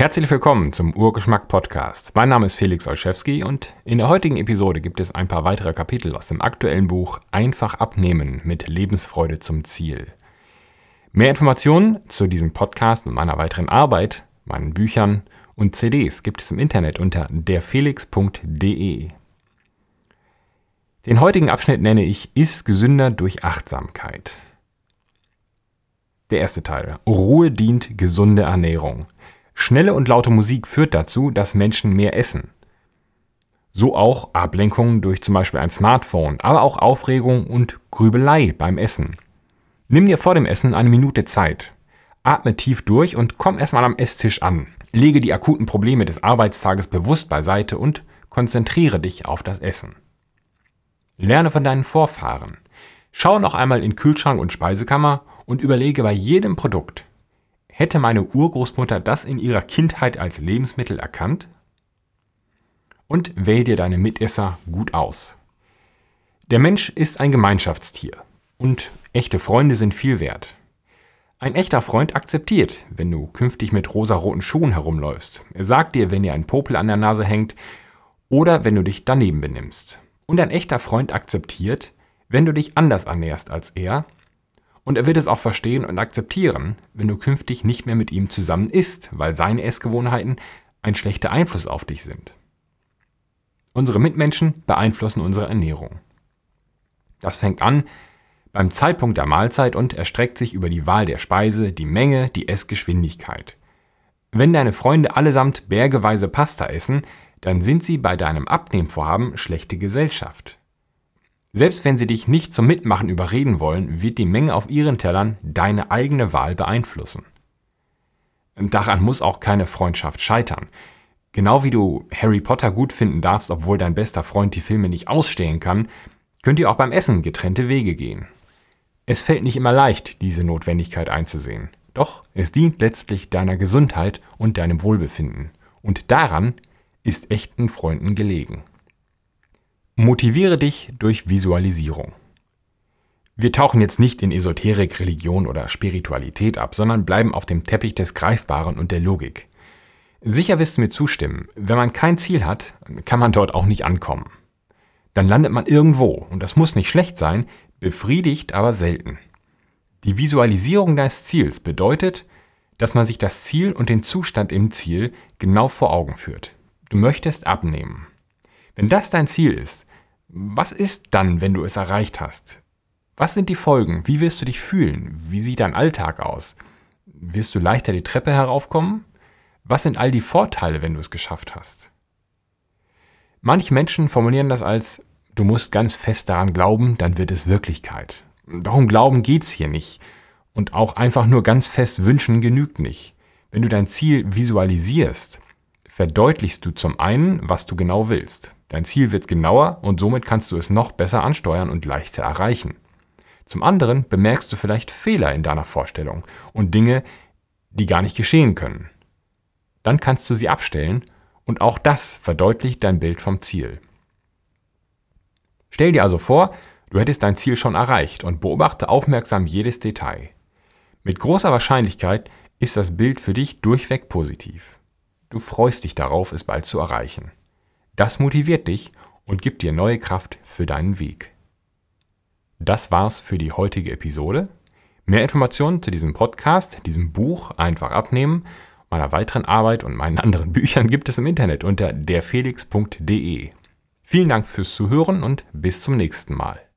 Herzlich willkommen zum Urgeschmack Podcast. Mein Name ist Felix Olszewski und in der heutigen Episode gibt es ein paar weitere Kapitel aus dem aktuellen Buch Einfach abnehmen mit Lebensfreude zum Ziel. Mehr Informationen zu diesem Podcast und meiner weiteren Arbeit, meinen Büchern und CDs gibt es im Internet unter derfelix.de. Den heutigen Abschnitt nenne ich Ist gesünder durch Achtsamkeit. Der erste Teil. Ruhe dient gesunde Ernährung. Schnelle und laute Musik führt dazu, dass Menschen mehr essen. So auch Ablenkungen durch zum Beispiel ein Smartphone, aber auch Aufregung und Grübelei beim Essen. Nimm dir vor dem Essen eine Minute Zeit. Atme tief durch und komm erstmal am Esstisch an. Lege die akuten Probleme des Arbeitstages bewusst beiseite und konzentriere dich auf das Essen. Lerne von deinen Vorfahren. Schau noch einmal in Kühlschrank und Speisekammer und überlege bei jedem Produkt, Hätte meine Urgroßmutter das in ihrer Kindheit als Lebensmittel erkannt? Und wähl dir deine Mitesser gut aus. Der Mensch ist ein Gemeinschaftstier und echte Freunde sind viel wert. Ein echter Freund akzeptiert, wenn du künftig mit rosaroten Schuhen herumläufst. Er sagt dir, wenn dir ein Popel an der Nase hängt oder wenn du dich daneben benimmst. Und ein echter Freund akzeptiert, wenn du dich anders ernährst als er und er wird es auch verstehen und akzeptieren, wenn du künftig nicht mehr mit ihm zusammen isst, weil seine Essgewohnheiten ein schlechter Einfluss auf dich sind. Unsere Mitmenschen beeinflussen unsere Ernährung. Das fängt an beim Zeitpunkt der Mahlzeit und erstreckt sich über die Wahl der Speise, die Menge, die Essgeschwindigkeit. Wenn deine Freunde allesamt bergeweise Pasta essen, dann sind sie bei deinem Abnehmvorhaben schlechte Gesellschaft. Selbst wenn sie dich nicht zum Mitmachen überreden wollen, wird die Menge auf ihren Tellern deine eigene Wahl beeinflussen. Daran muss auch keine Freundschaft scheitern. Genau wie du Harry Potter gut finden darfst, obwohl dein bester Freund die Filme nicht ausstehen kann, könnt ihr auch beim Essen getrennte Wege gehen. Es fällt nicht immer leicht, diese Notwendigkeit einzusehen. Doch es dient letztlich deiner Gesundheit und deinem Wohlbefinden. Und daran ist echten Freunden gelegen. Motiviere dich durch Visualisierung. Wir tauchen jetzt nicht in Esoterik, Religion oder Spiritualität ab, sondern bleiben auf dem Teppich des Greifbaren und der Logik. Sicher wirst du mir zustimmen, wenn man kein Ziel hat, kann man dort auch nicht ankommen. Dann landet man irgendwo, und das muss nicht schlecht sein, befriedigt aber selten. Die Visualisierung deines Ziels bedeutet, dass man sich das Ziel und den Zustand im Ziel genau vor Augen führt. Du möchtest abnehmen. Wenn das dein Ziel ist, was ist dann, wenn du es erreicht hast? Was sind die Folgen? Wie wirst du dich fühlen? Wie sieht dein Alltag aus? Wirst du leichter die Treppe heraufkommen? Was sind all die Vorteile, wenn du es geschafft hast? Manche Menschen formulieren das als, du musst ganz fest daran glauben, dann wird es Wirklichkeit. Darum Glauben geht's hier nicht. Und auch einfach nur ganz fest wünschen genügt nicht. Wenn du dein Ziel visualisierst, verdeutlichst du zum einen, was du genau willst. Dein Ziel wird genauer und somit kannst du es noch besser ansteuern und leichter erreichen. Zum anderen bemerkst du vielleicht Fehler in deiner Vorstellung und Dinge, die gar nicht geschehen können. Dann kannst du sie abstellen und auch das verdeutlicht dein Bild vom Ziel. Stell dir also vor, du hättest dein Ziel schon erreicht und beobachte aufmerksam jedes Detail. Mit großer Wahrscheinlichkeit ist das Bild für dich durchweg positiv. Du freust dich darauf, es bald zu erreichen. Das motiviert dich und gibt dir neue Kraft für deinen Weg. Das war's für die heutige Episode. Mehr Informationen zu diesem Podcast, diesem Buch einfach abnehmen, meiner weiteren Arbeit und meinen anderen Büchern gibt es im Internet unter derfelix.de. Vielen Dank fürs Zuhören und bis zum nächsten Mal.